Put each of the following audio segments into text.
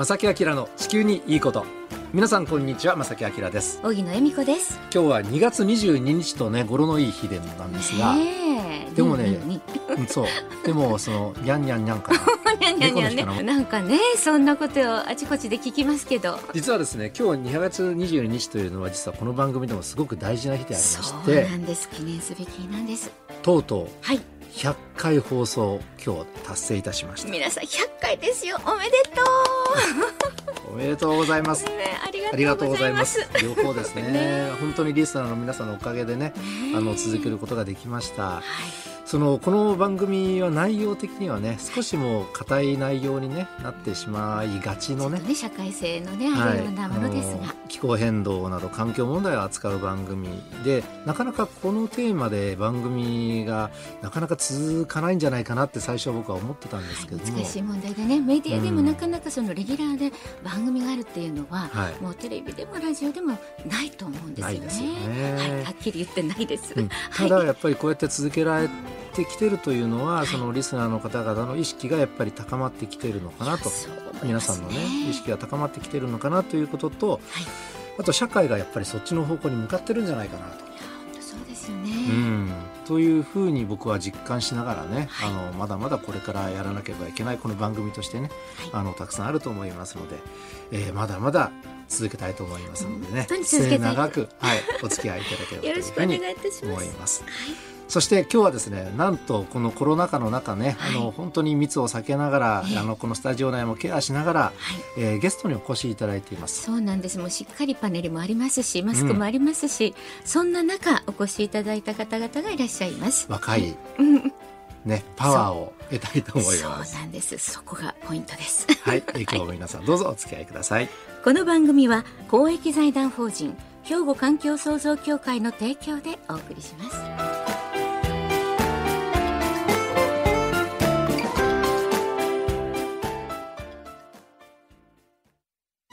正木明の地球にいいこと。皆さんこんにちは。正木明です。荻野恵美子です。今日は2月22日とね語呂のいい日でなんですが、でもね、うん、そう。でもそのにゃんにゃんにゃんかなにゃんにゃんにゃんね。なんかねそんなことをあちこちで聞きますけど。実はですね今日2月22日というのは実はこの番組でもすごく大事な日でありまして。そうなんです。記念すべきなんです。とうとうはい100回放送今日達成いたしました。皆さん100回ですよ。おめでとう。おめでとうございます、ね、ありがとうございます。両方 ですね。ね本当にリスナーの皆さんのおかげでねあの続けることができました、はいそのこの番組は内容的にはね少しも硬い内容に、ね、なってしまいがちのね、ね、社会性のねあるようなものですが、はい、気候変動など環境問題を扱う番組でなかなかこのテーマで番組がなかなか続かないんじゃないかなって最初僕は思ってたんですけど。も、難しい問題でねメディアでもなかなかそのレギュラーで番組があるっていうのは、はい、もうテレビでもラジオでもないと思うんですよね。よね。はい、はっきり言ってないです、うん、ただやっぱりこうやって続けられてきてるというのは、そのリスナーの方々の意識がやっぱり高まってきてるのかなと、皆さんのね意識が高まってきてるのかなと。い。うことと、あと社会がやっぱりそっちの方向に向かってるんじゃないかなと。そうですよね、うん。というふうに僕は実感しながらね、はい、あのまだまだこれからやらなければいけないこの番組としてね、はい、あのたくさんあると思いますので、えー、まだまだ続けたいと思いますのでね末永く、はい、お付き合いいただければというふうに思います。はいそして今日はですねなんとこのコロナ禍の中ね、はい、あの本当に密を避けながら、えー、あのこのスタジオ内もケアしながら、はい、えー、ゲストにお越しいただいています。そうなんです。もうしっかりパネルもありますしマスクもありますし、うん、そんな中お越しいただいた方々がいらっしゃいます。若い、ね、パワーを得たいと思います。そう。なんです。そこがポイントです。はい。今日も皆さんどうぞお付き合いください。この番組は公益財団法人兵庫環境創造協会の提供でお送りします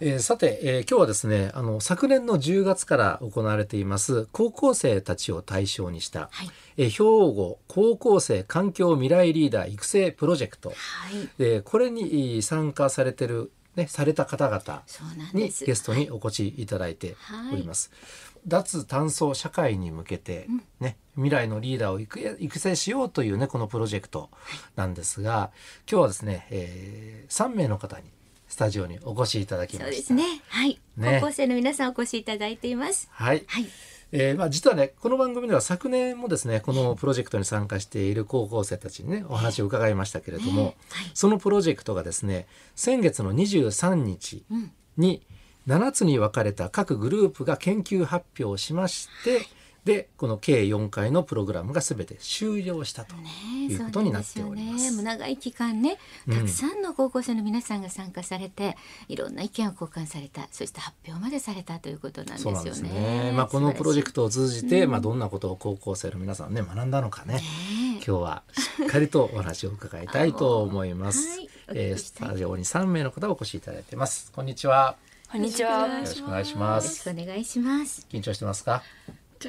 えー、さて、えー、今日はですねあの昨年の10月から行われています高校生たちを対象にした、はい、えー、兵庫高校生環境未来リーダー育成プロジェクト、はい、これに参加されてるね、された方々にゲストにお越しいただいております。はい、脱炭素社会に向けてね、うん、未来のリーダーを育成しようというねこのプロジェクトなんですが、今日はですね、えー、3名の方にスタジオにお越しいただきました。そうですね。はい。ね、高校生の皆さんお越しいただいています。はい。はい。えー、まあ実はねこの番組では昨年もですねこのプロジェクトに参加している高校生たちにねお話を伺いましたけれども、はい、そのプロジェクトがですね先月の23日に7つに分かれた各グループが研究発表しまして、でこの計4回のプログラムがすべて終了したということになっております。ね、長い期間ねたくさんの高校生の皆さんが参加されて、うん、いろんな意見を交換されたそして発表までされたということなんですよね。ねまあ、このプロジェクトを通じて、うん、まあ、どんなことを高校生の皆さんね学んだのかね、ね、今日はしっかりとお話を伺いたいと思います。はい、えー、スタジオに3名の方お越しいただいてます。こんにちは。こんにちは。よろしくお願いします。よろしくお願いします。緊張してますか？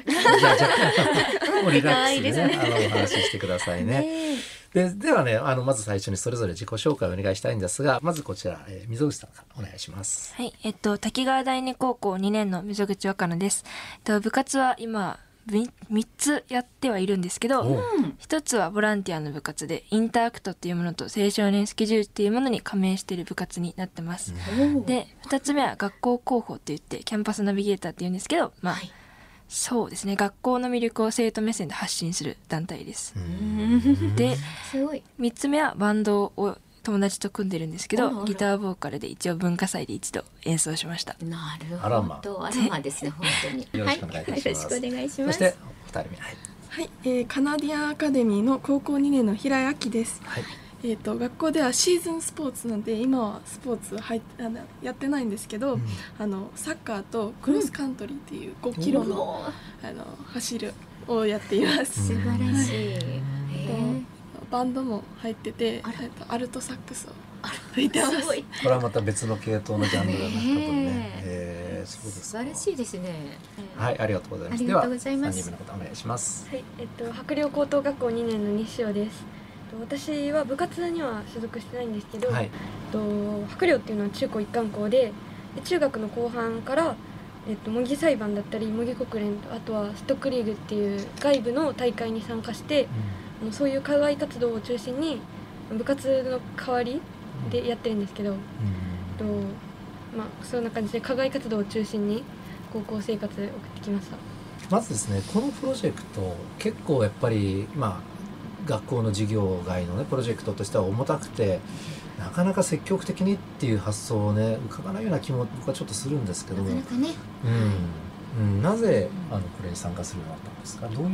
じゃあ若干リラックスでね、あのお話ししてくださいね。でではねあのまず最初にそれぞれ自己紹介をお願いしたいんですがまずこちら、えー、溝口さんお願いします。はいえっと滝川第二高校2年の溝口若菜です、えっと、部活は今3つやってはいるんですけど1つはボランティアの部活でインターアクトっていうものと青少年スケジュールっていうものに加盟している部活になってます。で2つ目は学校広報って言ってキャンパスナビゲーターっていうんですけどまあ、はいそうですね。学校の魅力を生徒目線で発信する団体です。で3つ目はバンドを友達と組んでるんですけどギターボーカルで一応文化祭で一度演奏しました。なるほど。あらまですね本当に。よろしくお願いします、はい、よろしくお願いします。そしてお二人目。はい、はい。えー、カナディアンアカデミーの高校2年の平井明です、はいえーと、学校ではシーズンスポーツなんで今はスポーツ入あのやってないんですけど、うん、あのサッカーとクロスカントリーっていう5キロの,、あの走るをやっています。素晴らしい、バンドも入っててアルトサックスを吹いてます。これはまた別の系統のジャンルだな多分ね、え。ー、そうです素晴らしいですね、はいありがとうございます。では三人目の方お願いします。はいえっと白陵高等学校2年の西尾です私は部活には所属してないんですけど、はい、と白陵っていうのは中高一貫校でで中学の後半からえっと、模擬裁判だったり模擬国連あとはストックリーグっていう外部の大会に参加して、うん、そういう課外活動を中心に部活の代わりでやってるんですけど、うん、とまあ、そんな感じで課外活動を中心に高校生活送ってきました。まずですねこのプロジェクト結構やっぱりまあ学校の授業外のねプロジェクトとしては重たくてなかなか積極的にっていう発想をね浮かばないような気も僕はちょっとするんですけど。なかなかね、うん、うん、なぜあのこれに参加するようになったんですか？どういう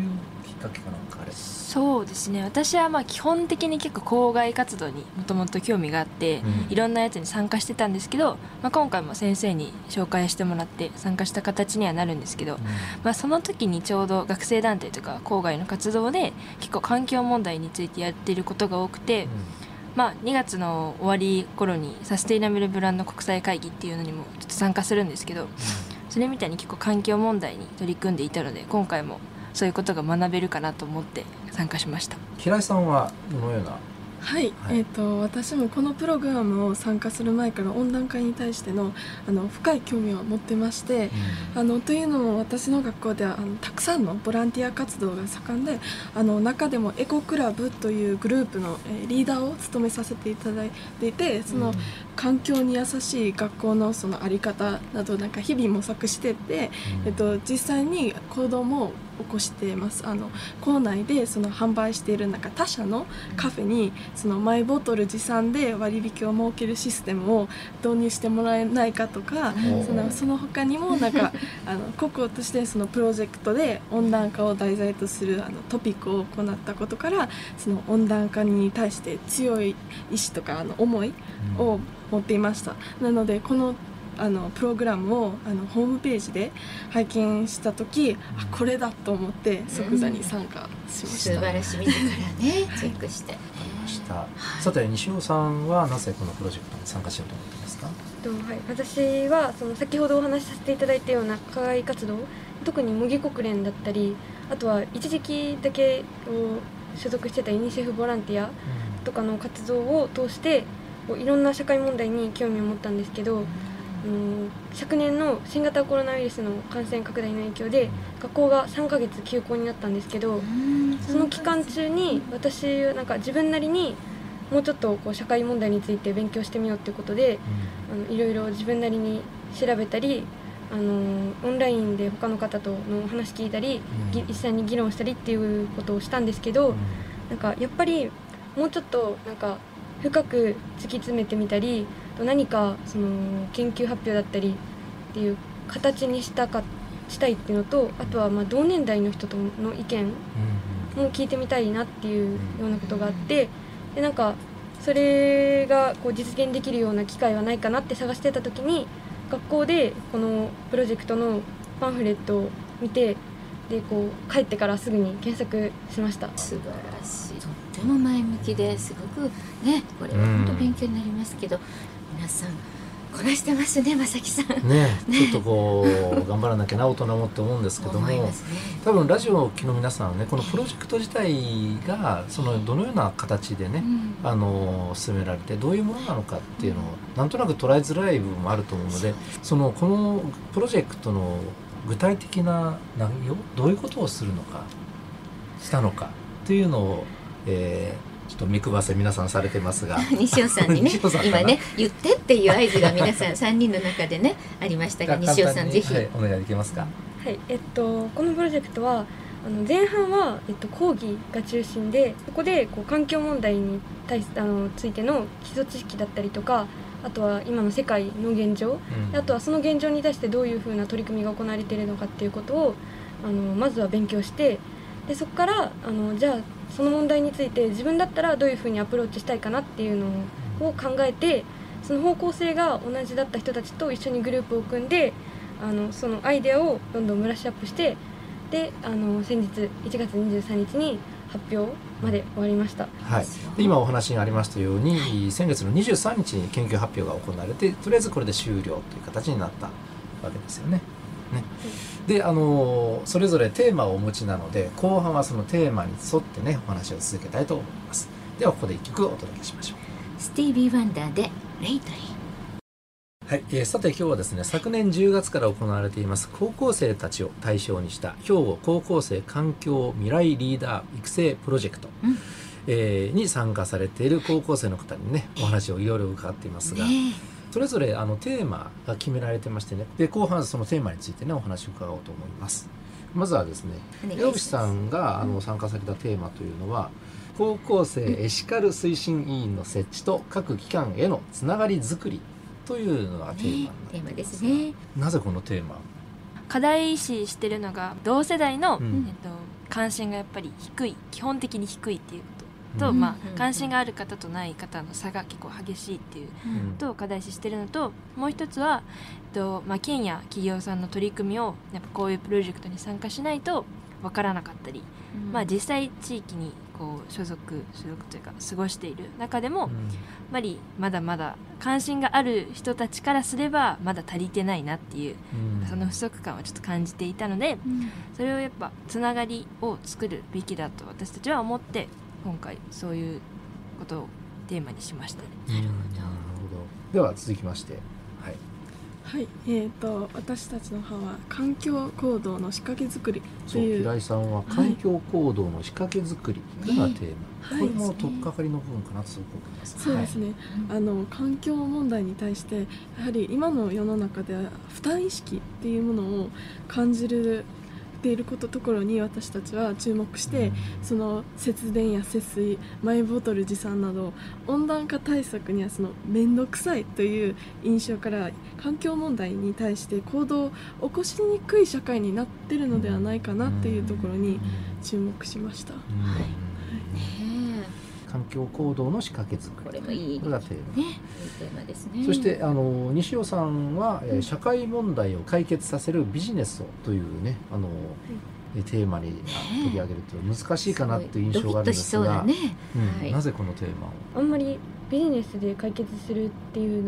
きっかけかなんかあれそうですね。私はまあ基本的に結構校外活動にもともと興味があって、うん、いろんなやつに参加してたんですけど、まあ、今回も先生に紹介してもらって参加した形にはなるんですけど、うん、まあ、その時にちょうど学生団体とか校外の活動で結構環境問題についてやっていることが多くて。うん。まあ、2月の終わり頃にサステイナブルブランド国際会議っていうのにもちょっと参加するんですけどそれみたいに結構環境問題に取り組んでいたので今回もそういうことが学べるかなと思って参加しました。平井さんはどのような？はい、はい、えーと、私もこのプログラムを参加する前から温暖化に対してのあの深い興味を持ってまして、うん、あのというのも私の学校ではあのたくさんのボランティア活動が盛んであの中でもエコクラブというグループの、えー、リーダーを務めさせていただいていてその、環境に優しい学校のその在り方などなんか日々模索してて、うん、えっと、実際に行動も起こしています。あの校内でその販売しているなんか他社のカフェにそのマイボトル持参で割引を設けるシステムを導入してもらえないかとかそのその他にもなんか あの国校としてそのプロジェクトで温暖化を題材とするあのトピックを行ったことからその温暖化に対して強い意志とかあの思いを持っていました。なのでこのあのプログラムをあのホームページで拝見した時、うん、あこれだと思って即座に参加しました、うん、素晴らしい。自らねチェックして。した、はい、さて西尾さんはなぜこのプロジェクトに参加しようと思ってますか？と、はい、私はその先ほどお話しさせていただいたような課外活動特に模擬国連だったりあとは一時期だけを所属してたユニセフボランティアとかの活動を通していろんな社会問題に興味を持ったんですけど、うん、昨年の新型コロナウイルスの感染拡大の影響で学校が3ヶ月休校になったんですけどその期間中に私なんか自分なりにもうちょっとこう社会問題について勉強してみようっていうことで、あのいろいろ自分なりに調べたりあのオンラインで他の方とのお話聞いたり、うん、実際に議論したりっていうことをしたんですけど、うん、なんかやっぱりもうちょっとなんか深く突き詰めてみたり何かその研究発表だったりっていう形にしたかしたいっていうのとあとはまあ同年代の人との意見も聞いてみたいなっていうようなことがあってでなんかそれがこう実現できるような機会はないかなって探してた時に学校でこのプロジェクトのパンフレットを見てでこう帰ってからすぐに検索しました。素晴らしいても前向きですごくねこれは本当勉強になりますけど、皆さんこなしてますね正木さん。ねちょっとこう 頑張らなきゃな大人もって思うんですけども、ね、多分ラジオを聴の皆さんはねこのプロジェクト自体がそのどのような形でね、うん、あの進められてどういうものなのかっていうのをなんとなく捉えづらい部分もあると思うのでそのこのプロジェクトの具体的な内容どういうことをするのかしたのかというのを、えー、ちょっと見くばせ皆さんされてますが。西尾さんにね今ね言ってっていう合図が皆さん 3人の中でねありましたが西尾さんぜひ、はい、お願いできますか？はいえっとこのプロジェクトはあの前半は、えっと、講義が中心でそこでこう環境問題に対あのついての基礎知識だったりとかあとは今の世界の現状、うん、あとはその現状に対してどういうふうな取り組みが行われているのかっていうことをあのまずは勉強してでそこからあのじゃあその問題について自分だったらどういうふうにアプローチしたいかなっていうのを考えてその方向性が同じだった人たちと一緒にグループを組んであのそのアイデアをどんどんブラッシュアップしてであの先日1月23日に発表まで終わりました、はい、今お話にありましたように先月の23日に研究発表が行われてとりあえずこれで終了という形になったわけですよね。ね、であのそれぞれテーマをお持ちなので後半はそのテーマに沿ってねお話を続けたいと思います。ではここで一曲お届けしましょう。スティービー・ワンダーで「レイトリー」はい、えー、さて今日はですね昨年10月から行われています高校生たちを対象にした兵庫高校生環境未来リーダー育成プロジェクト、うん、えー、に参加されている高校生の方にねお話をいろいろ伺っていますが、ね、それぞれあのテーマが決められてましてね。で後半そのテーマについてねお話を伺おうと思います。まずはですね矢口さんがあの参加されたテーマというのは、高校生エシカル推進委員の設置と各機関へのつながりづくりというのがテーマテーマですね。なぜこのテーマ？課題意識してるのが同世代の、うん、えっと、関心がやっぱり低い基本的に低いっていう。ことと、うん、まあ、関心がある方とない方の差が結構激しいっていうと課題視してるのともう一つは、えっとまあ、県や企業さんの取り組みをやっぱこういうプロジェクトに参加しないと分からなかったり、うん、まあ、実際地域にこう所属所属というか過ごしている中でも、うん、やっぱりまだまだ関心がある人たちからすればまだ足りてないなっていう、うん、その不足感をちょっと感じていたので、うん、それをやっぱつながりを作るべきだと私たちは思って今回そういうことをテーマにしました。なるほどでは続きまして。はい、えーと、私たちの班は環境行動の仕掛け作りという。平井さんは環境行動の仕掛け作りというのがテーマ、はい、これも取っかかりの部分かなとすごく思います、そうですね、はい、あの環境問題に対してやはり今の世の中では負担意識っていうものを感じるていることところに私たちは注目して、その節電や節水マイボトル持参など温暖化対策にはその面倒くさいという印象から環境問題に対して行動を起こしにくい社会になってるのではないかなっていうところに注目しました。はい、ね環境行動の仕掛け作り。これもいい、がテーマ,、ね、テーマですね。そしてあの西尾さんは、うん、社会問題を解決させるビジネスをというねあの、うん、テーマに取り上げると難しいかなっていう印象があるんですが、ね。うん、なぜこのテーマを？あんまりビジネスで解決するっていう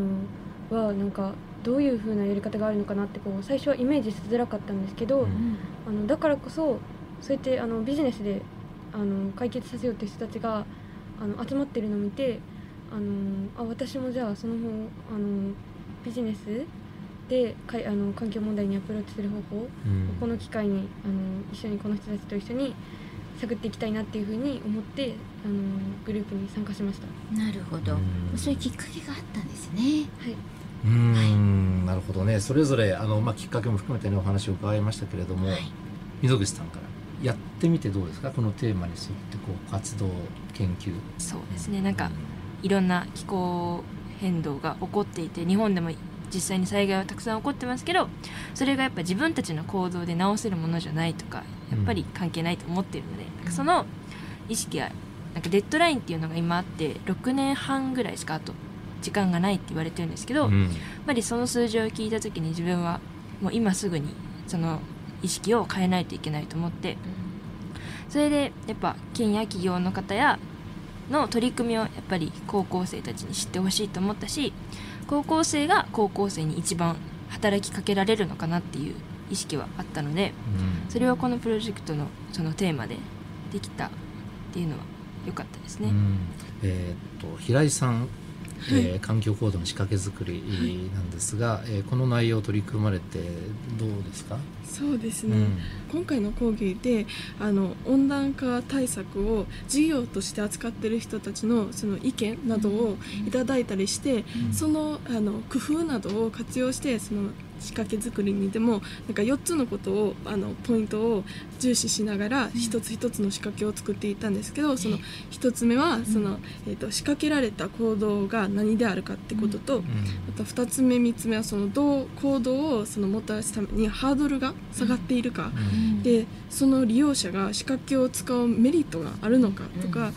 のはなんかどういうふうなやり方があるのかなってこう最初はイメージしづらかったんですけど、うん、あのだからこそそうやってあのビジネスであの解決させようって人たちがあの集まってるのを見てあのあ私もじゃあその方あのビジネスでかいあの環境問題にアプローチする方法を、この機会にあの一緒にこの人たちと一緒に探っていきたいなっていうふうに思ってあのグループに参加しました。なるほど、そういうきっかけがあったんですね。はい。うん、なるほどね。それぞれあの、まあ、きっかけも含めてねお話を伺いましたけれども、はい、溝口さんからやってみてどうですか？このテーマに沿ってこう活動研究。そうですね。なんか、いろんな気候変動が起こっていて日本でも実際に災害はたくさん起こってますけどそれがやっぱ自分たちの行動で直せるものじゃないとかやっぱり関係ないと思っているので、うん、その意識はなんかデッドラインっていうのが今あって6年半ぐらいしかあと時間がないって言われてるんですけど、うん、やっぱりその数字を聞いた時に自分はもう今すぐにその意識を変えないといけないと思って、それでやっぱ県や企業の方やの取り組みをやっぱり高校生たちに知ってほしいと思ったし高校生が高校生に一番働きかけられるのかなっていう意識はあったので、それはこのプロジェクトのそのテーマでできたっていうのは良かったですね。えー、っと平井さんえー、環境行動の仕掛け作りなんですが、はい、えー、この内容を取り組まれてどうですか？そうですね、うん、今回の講義であの温暖化対策を事業として扱っている人たちのその意見などをいただいたりして、うん、そのあの工夫などを活用してその仕掛け作りにでもなんか4つのことをあのポイントを重視しながら一つ一つの仕掛けを作っていったんですけどその1つ目はその、えー、と仕掛けられた行動が何であるかってこととまた2つ目3つ目はそのどう行動をそのもたらすためにハードルが下がっているかでその利用者が仕掛けを使うメリットがあるのかとか。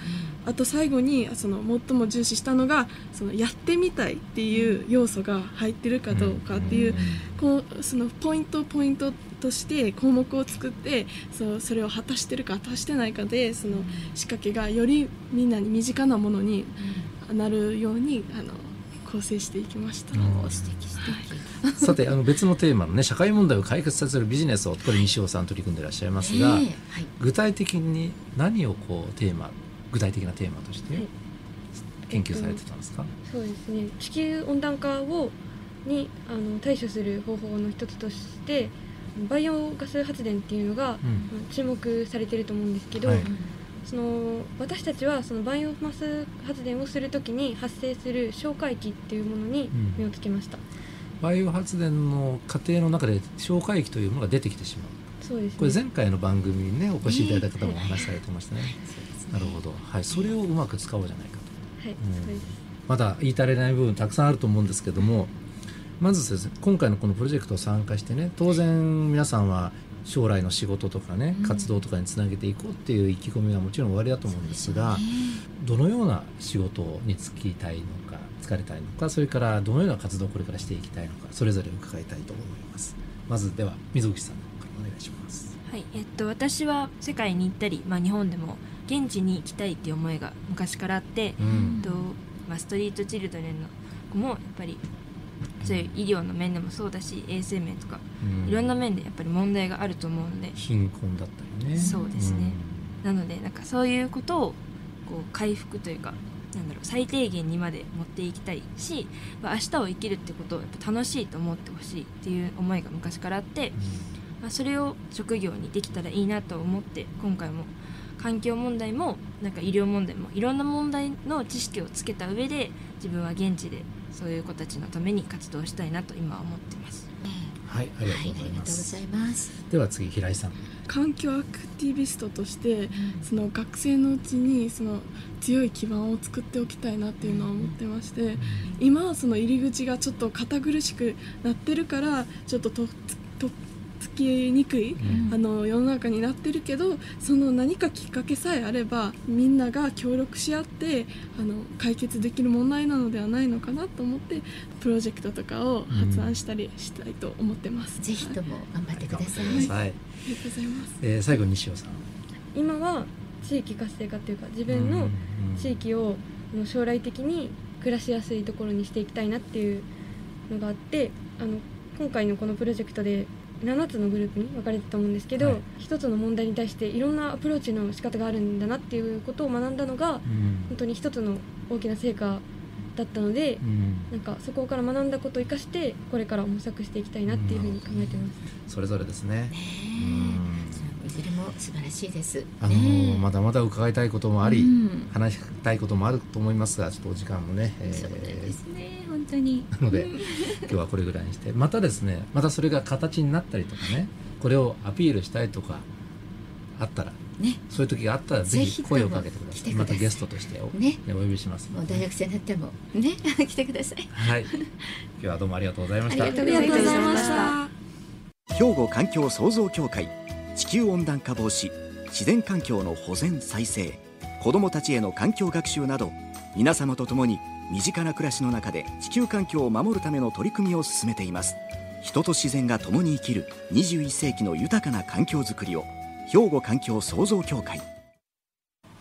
あと最後にその最も重視したのがそのやってみたいっていう要素が入ってるかどうかっていうこのそのポイントポイントとして項目を作ってそうそれを果たしてるか果たしてないかでその仕掛けがよりみんなに身近なものになるようにあの構成していきました。さてあの別のテーマのね社会問題を解決させるビジネスをこれ西尾さん取り組んでいらっしゃいますが、えーはい、具体的に何をこうテーマ具体的なテーマとして研究されてたんですか、えっと、そうですね。地球温暖化をにあの対処する方法の一つとしてバイオガス発電っていうのが、うん、注目されてると思うんですけど、はい、その私たちはそのバイオマス発電をするときに発生する消化液っていうものに目をつけました、うん、バイオ発電の過程の中で消化液というものが出てきてしまう。そうです、ね、これ前回の番組にねお越しいただいた方もお話しされてましたね、なるほど、はい、それをうまく使おうじゃないかと、はい、うん、まだ言い足れない部分たくさんあると思うんですけどもまずですね今回のこのプロジェクトを参加してね当然皆さんは将来の仕事とかね、活動とかにつなげていこうっていう意気込みはもちろん終わりだと思うんですが、どのような仕事に就きたいのか疲れたいのかそれからどのような活動をこれからしていきたいのかそれぞれ伺いたいと思います。まずでは水口さんからお願いします。はい。えっと私は世界に行ったり、まあ、日本でも現地に行きたいっていう思いが昔からあって、うん、とまあ、ストリートチルドレンの子もやっぱりそういう医療の面でもそうだし衛生面とか、うん、いろんな面でやっぱり問題があると思うので。貧困だったりね。そうですね、うん、なのでなんかそういうことをこう回復というかなんだろう最低限にまで持っていきたいし、まあ、明日を生きるってことをやっぱ楽しいと思ってほしいっていう思いが昔からあって、うん、まあ、それを職業にできたらいいなと思って今回も環境問題もなんか医療問題もいろんな問題の知識をつけた上で自分は現地でそういう子たちのために活動したいなと今は思ってます。はい、ありがとうございます。では次平井さん。環境アクティビストとして、うん、その学生のうちにその強い基盤を作っておきたいなっていうのは思ってまして、うん、今はその入り口がちょっと堅苦しくなってるからちょっととつきにくい、うん、あの世の中になってるけどその何かきっかけさえあればみんなが協力し合ってあの解決できる問題なのではないのかなと思ってプロジェクトとかを発案したりしたいと思ってます。うん、ぜひとも頑張ってください。はい、はい、ありがとうございます。えー、最後西尾さん。今は地域活性化というか自分の地域を将来的に暮らしやすいところにしていきたいなっていうのがあってあの今回のこのプロジェクトで7つのグループに分かれてたと思うんですけど、はい、1つの問題に対していろんなアプローチの仕方があるんだなっていうことを学んだのが、うん、本当に1つの大きな成果だったので、うん、なんかそこから学んだことを生かしてこれから模索していきたいなっていうふうに考えてます。うん、それぞれですね。ね素晴らしいです。あのー、まだまだ伺いたいこともあり、話したいこともあると思いますが、ちょっとお時間もね。えー、そうですね。本当になので今日はこれぐらいにしてまたですねまたそれが形になったりとかねこれをアピールしたいとかあったらね、そういう時があったらぜひ声をかけてください。またゲストとしてお,、ね、お呼びします。もう大学生になってもね 来てください。はい。今日はどうもありがとうございました。ありがとうございました。兵庫環境創造協会地球温暖化防止自然環境の保全再生子どもたちへの環境学習など皆様と共に身近な暮らしの中で地球環境を守るための取り組みを進めています。人と自然が共に生きる21世紀の豊かな環境づくりを兵庫環境創造協会。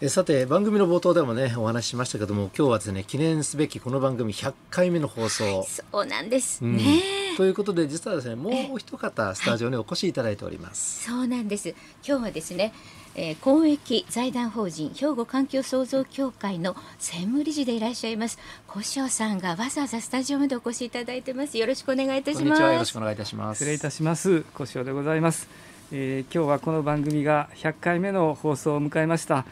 えさて番組の冒頭でもねお話ししましたけども今日はですね記念すべきこの番組100回目の放送。そうなんです、うん、ね ということで実はですねもう一方スタジオにお越しいただいております、そうなんです。今日はですねえー、公益財団法人兵庫環境創造協会の専務理事でいらっしゃいます小塩さんがわざわざスタジオまでお越しいただいてます。よろしくお願いいたします。よろしくお願いいたします。失礼いたします。小塩でございます、えー、今日はこの番組が100回目の放送を迎えました、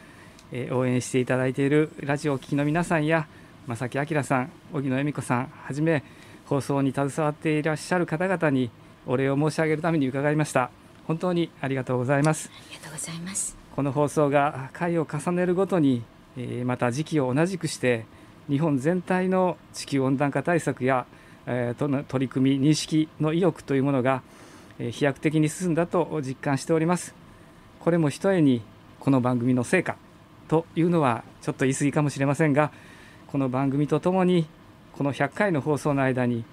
えー、応援していただいているラジオを聴きの皆さんや正木明さん荻野恵美子さんはじめ放送に携わっていらっしゃる方々にお礼を申し上げるために伺いました。本当にありがとうございます。ありがとうございます。この放送が回を重ねるごとにまた時期を同じくして日本全体の地球温暖化対策やとの取り組み認識の意欲というものが飛躍的に進んだと実感しております。これもひとえにこの番組の成果というのはちょっと言い過ぎかもしれませんがこの番組とともにこの100回の放送の間に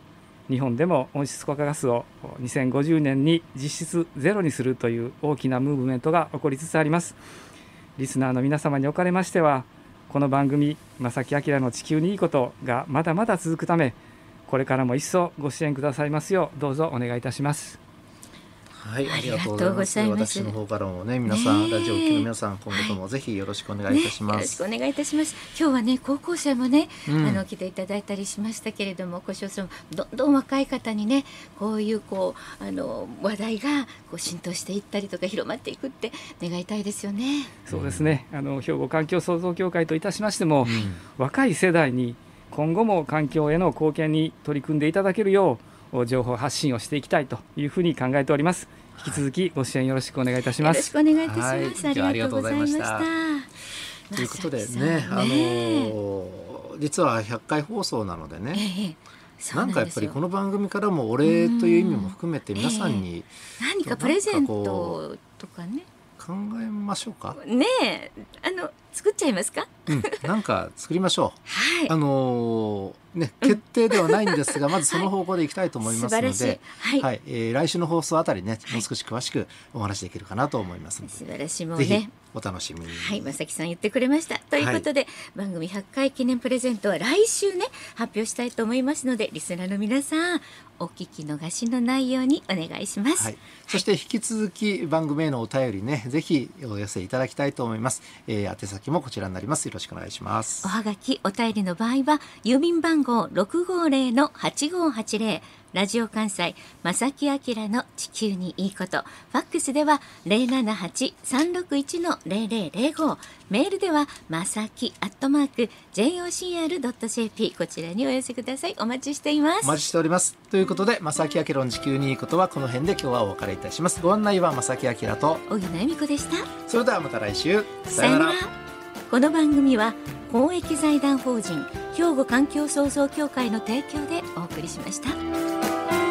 日本でも温室効果ガスを2050年に実質ゼロにするという大きなムーブメントが起こりつつあります。リスナーの皆様におかれましてはこの番組正木明の地球にいいことがまだまだ続くためこれからも一層ご支援くださいますようどうぞお願いいたします。はい、ありがとうございます。私の方からもね、皆さん、ラジオ機の皆さん、今後ともぜひよろしくお願いいたします。ね、よろしくお願いいたします。今日はね、高校生もね、うん、あの来ていただいたりしましたけれども、小塩さん、どんどん若い方にね、こういうこうあの話題がこう浸透していったりとか広まっていくって願いたいですよね。そうですね。あの兵庫環境創造協会といたしましても、うん、若い世代に今後も環境への貢献に取り組んでいただけるよう情報発信をしていきたいというふうに考えております。引き続きご支援よろしくお願いいたします。よろしくお願いいたします。はい、ありがとうございました。ということでね、あのー、実は100回放送なのでね。ええ、なんかやっぱりこの番組からもお礼という意味も含めて皆さんに、何かプレゼントとかね。考えましょうか？ねえ。あの作っちゃいますか、うん、なんか作りましょう。はい。あのーね、決定ではないんですが、まずその方向でいきたいと思いますので、はい、はい、えー、来週の放送あたりね、もう少し詳しくお話できるかなと思いますので、素晴らしいもうね、お楽しみに。はい、まさきさん言ってくれました。ということで、はい、番組100回記念プレゼントは来週ね、発表したいと思いますので、リスナーの皆さん、お聞き逃しのないようにお願いします。はい、そして引き続き番組へのお便りね、ぜひお寄せいただきたいと思います。えー、宛先もこちらになります。よろしくお願いします。おはがき、お便りの場合は、郵便番号六五零の八五八零ラジオ関西正木明の地球にいいことファックスでは零七八三六一の零零零五メールではまさきアットマーク jocr ドット jp こちらにお寄せくださいお待ちしていますお待ちしておりますということで正木明の地球にいいことはこの辺で今日はお別れいたしますご案内は正木明と小木野恵美子でしたそれではまた来週さよならこの番組は公益財団法人兵庫環境創造協会の提供でお送りしました。